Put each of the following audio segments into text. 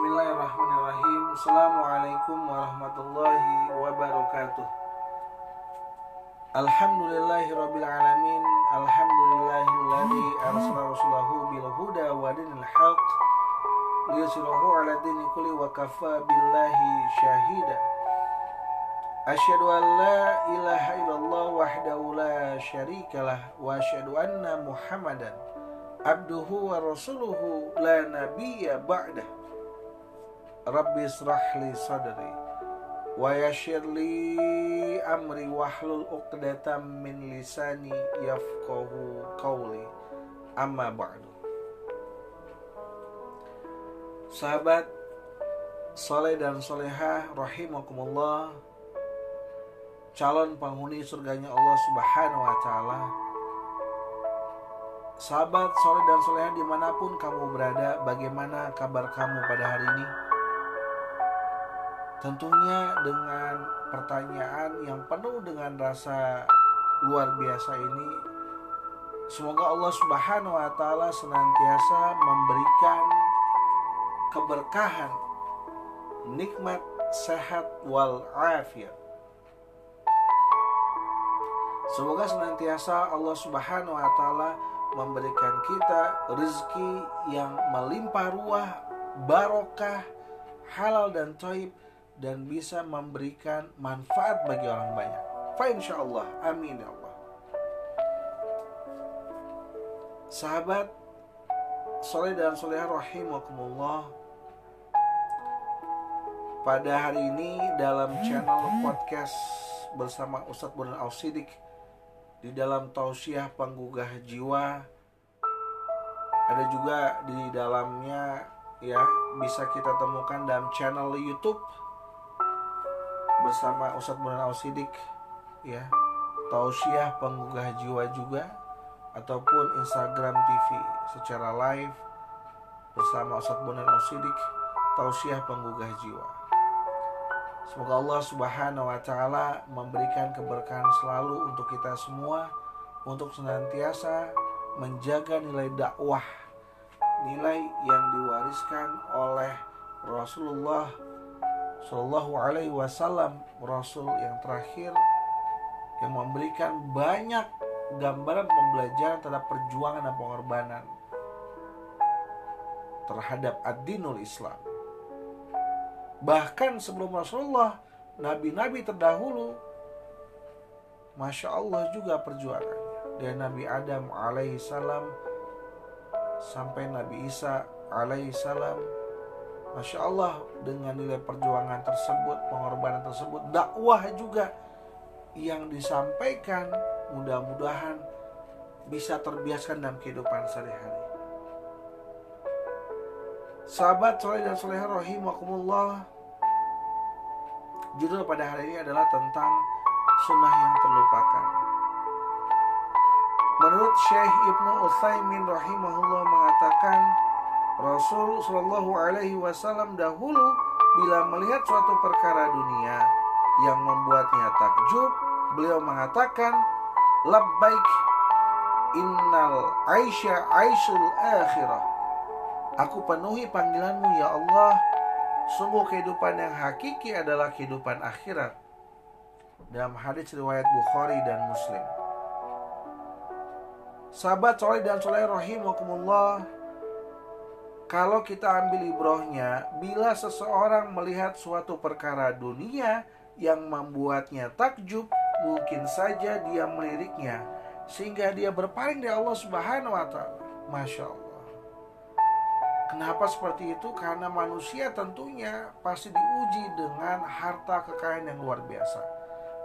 Bismillahirrahmanirrahim. Assalamualaikum warahmatullahi wabarakatuh. Alhamdulillahi rabbil alamin. Alhamdulillahilladzi arsala rasulahu bil huda wa dinil haq. Liyusirahu ala dini wa kafa billahi syahida Asyhadu an la ilaha illallah wahdahu la syarikalah wa asyhadu anna Muhammadan abduhu wa rasuluhu la nabiyya ba'dah Rabbi israh li sadri wa yassir li amri wahlul 'uqdatam min lisani yafqahu qawli. Amma ba'du. Sahabat soleh dan solehah rahimakumullah calon penghuni surganya Allah Subhanahu wa taala. Sahabat soleh dan soleha di mana pun kamu berada, bagaimana kabar kamu pada hari ini? Tentunya dengan pertanyaan yang penuh dengan rasa luar biasa ini, semoga Allah Subhanahu wa Ta'ala senantiasa memberikan keberkahan, nikmat, sehat, wal afiat. Semoga senantiasa Allah Subhanahu wa Ta'ala memberikan kita rezeki yang melimpah ruah, barokah, halal dan toib dan bisa memberikan manfaat bagi orang banyak. Fa insya Allah, amin ya Allah. Sahabat soleh dan soleha rahimakumullah pada hari ini dalam channel podcast bersama Ustadz Bondan Al-Sidik di dalam tausiah penggugah jiwa ada juga di dalamnya ya bisa kita temukan dalam channel YouTube bersama Ustadz Bondan Al Sidik ya. Tausiah penggugah jiwa juga ataupun Instagram TV secara live bersama Ustadz Bondan Al Sidik tausiah penggugah jiwa. Semoga Allah Subhanahu wa taala memberikan keberkahan selalu untuk kita semua untuk senantiasa menjaga nilai dakwah, nilai yang diwariskan oleh Rasulullah Shallallahu alaihi wasallam, Rasul yang terakhir yang memberikan banyak gambaran pembelajaran terhadap perjuangan dan pengorbanan terhadap ad-dinul Islam. Bahkan sebelum Rasulullah, nabi-nabi terdahulu, masya Allah juga perjuangannya. Dari Nabi Adam alaihissalam sampai Nabi Isa alaihissalam, masya Allah dengan nilai perjuangan tersebut, pengorbanan tersebut, dakwah juga yang disampaikan mudah-mudahan bisa terbiaskan dalam kehidupan sehari-hari. Sahabat soleh dan soleha rahimakumullah Judul pada hari ini adalah tentang sunnah yang terlupakan Menurut Syekh Ibnu Utsaimin rahimahullah mengatakan Rasul Shallallahu alaihi wasallam dahulu bila melihat suatu perkara dunia yang membuatnya takjub, beliau mengatakan labbaik innal aisha aisyul akhirah. Aku penuhi panggilanmu ya Allah. Sungguh kehidupan yang hakiki adalah kehidupan akhirat. Dalam hadis riwayat Bukhari dan Muslim. Sahabat soleh dan soleh rahimakumullah Kalau kita ambil ibrohnya Bila seseorang melihat suatu perkara dunia Yang membuatnya takjub Mungkin saja dia meliriknya Sehingga dia berpaling dari Allah subhanahu wa ta'ala Masya Allah Kenapa seperti itu? Karena manusia tentunya pasti diuji dengan harta kekayaan yang luar biasa.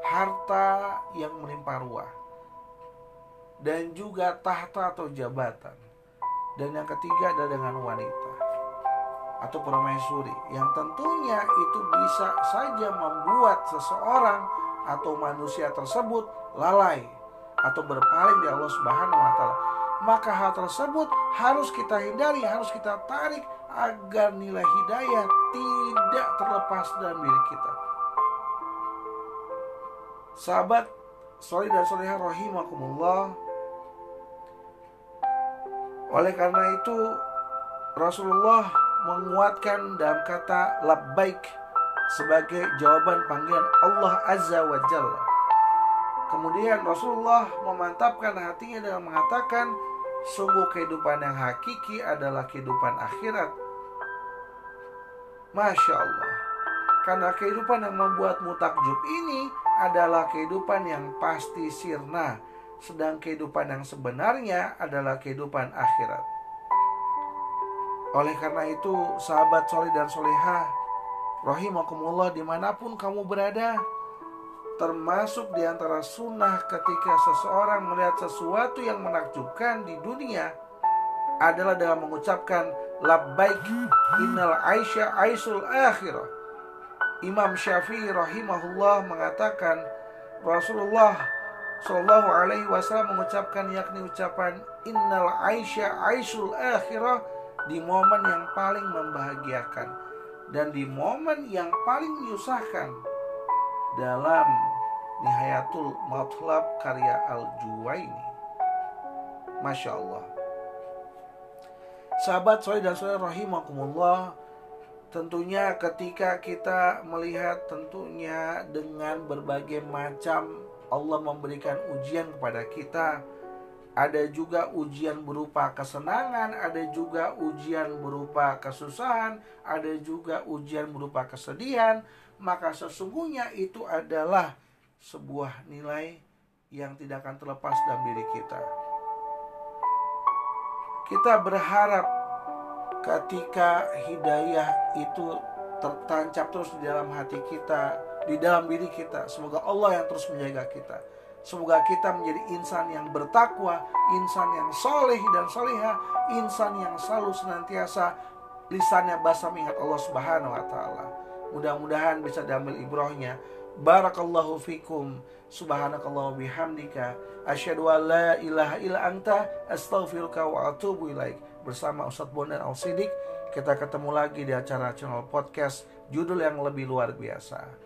Harta yang melimpah ruah. Dan juga tahta atau jabatan. Dan yang ketiga adalah dengan wanita. Atau permaisuri. Yang tentunya itu bisa saja membuat seseorang atau manusia tersebut lalai. Atau berpaling di Allah Subhanahu wa Ta'ala maka hal tersebut harus kita hindari, harus kita tarik agar nilai hidayah tidak terlepas dalam diri kita. Sahabat soleh dan soleha rahimakumullah. Oleh karena itu Rasulullah menguatkan dalam kata labbaik sebagai jawaban panggilan Allah Azza wa Jalla. Kemudian Rasulullah memantapkan hatinya dengan mengatakan, sungguh kehidupan yang hakiki adalah kehidupan akhirat. Masya Allah. Karena kehidupan yang membuatmu takjub ini adalah kehidupan yang pasti sirna. Sedang kehidupan yang sebenarnya adalah kehidupan akhirat. Oleh karena itu, sahabat soleh dan soleha, rahimakumullah di mana pun kamu berada, termasuk di antara sunnah ketika seseorang melihat sesuatu yang menakjubkan di dunia adalah dengan mengucapkan labbaik innal aisya aisul akhirah. Imam Syafi'i rahimahullah mengatakan Rasulullah Shallallahu alaihi wasallam mengucapkan yakni ucapan innal aisya aisul akhirah di momen yang paling membahagiakan dan di momen yang paling menyusahkan dalam Nihayatul Matlab karya Al-Juwaini. Masya Allah. Sahabat soal dan soal rahimakumullah, tentunya ketika kita melihat tentunya dengan berbagai macam Allah memberikan ujian kepada kita, ada juga ujian berupa kesenangan, ada juga ujian berupa kesusahan, ada juga ujian berupa kesedihan, maka sesungguhnya itu adalah sebuah nilai yang tidak akan terlepas dalam diri kita. Kita berharap ketika hidayah itu tertancap terus di dalam hati kita, di dalam diri kita. Semoga Allah yang terus menjaga kita. Semoga kita menjadi insan yang bertakwa, insan yang soleh dan soleha, insan yang selalu senantiasa lisannya basah mengingat Allah Subhanahu wa taala. Mudah-mudahan bisa diambil ibrohnya. Barakallahu fikum. Subhanakallah bihamdika. Asyhadu an la ilaha illa anta astaghfiruka wa atubu ilaik. Bersama Ustadz Bondan Al Sidik, kita ketemu lagi di acara channel podcast judul yang lebih luar biasa.